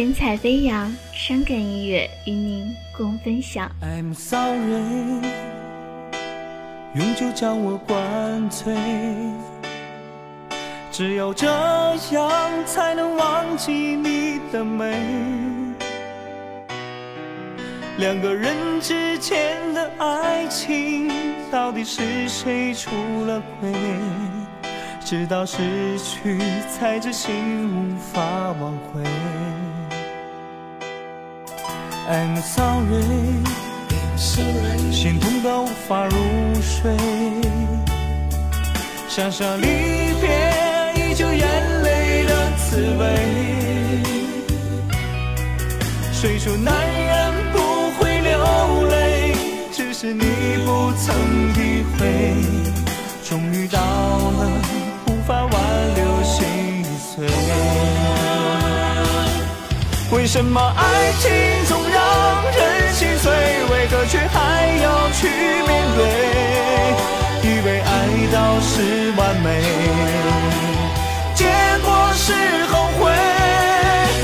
神采飞扬，伤感音乐与您共分享。I'm sorry，永久将我灌醉，只有这样才能忘记你的美。两个人之间的爱情，到底是谁出了轨？直到失去，才知心无法挽回。I'm sorry，心痛到无法入睡，想想离别依旧眼泪的滋味。谁说男人不会流泪？只是你不曾体会。什么爱情总让人心碎？为何却还要去面对？以为爱到是完美，结果是后悔。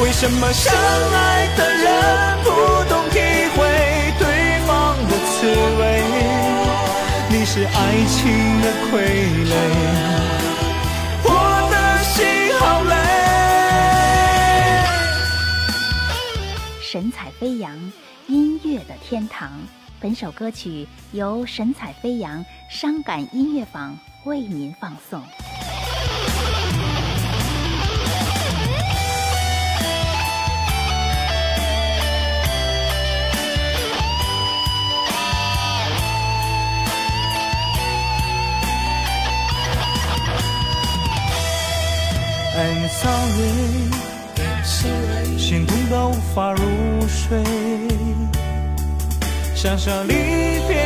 为什么相爱的人不神采飞扬，音乐的天堂。本首歌曲由神采飞扬伤感音乐坊为您放送。Sorry，心痛到无法入睡，想想离别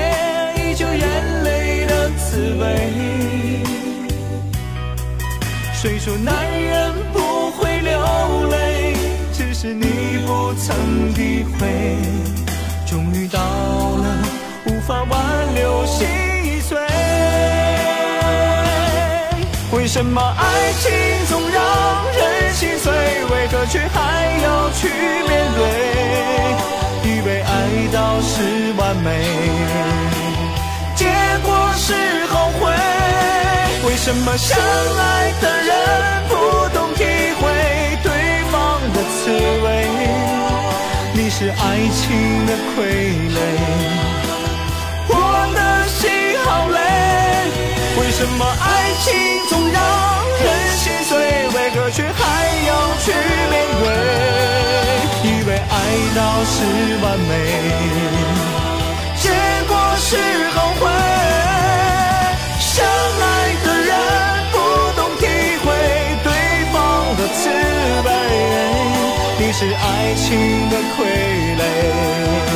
依旧眼泪的滋味。谁说男人不会流泪？只是你不曾体会。终于到了无法挽留心碎。为什么爱情总让人心碎？为何却还要去面对？什么相爱的人不懂体会对方的滋味？你是爱情的傀儡，我的心好累。为什么爱情总让人心碎？为何却还要去面对？以为爱到是完美，结果是后悔。你是爱情的傀儡。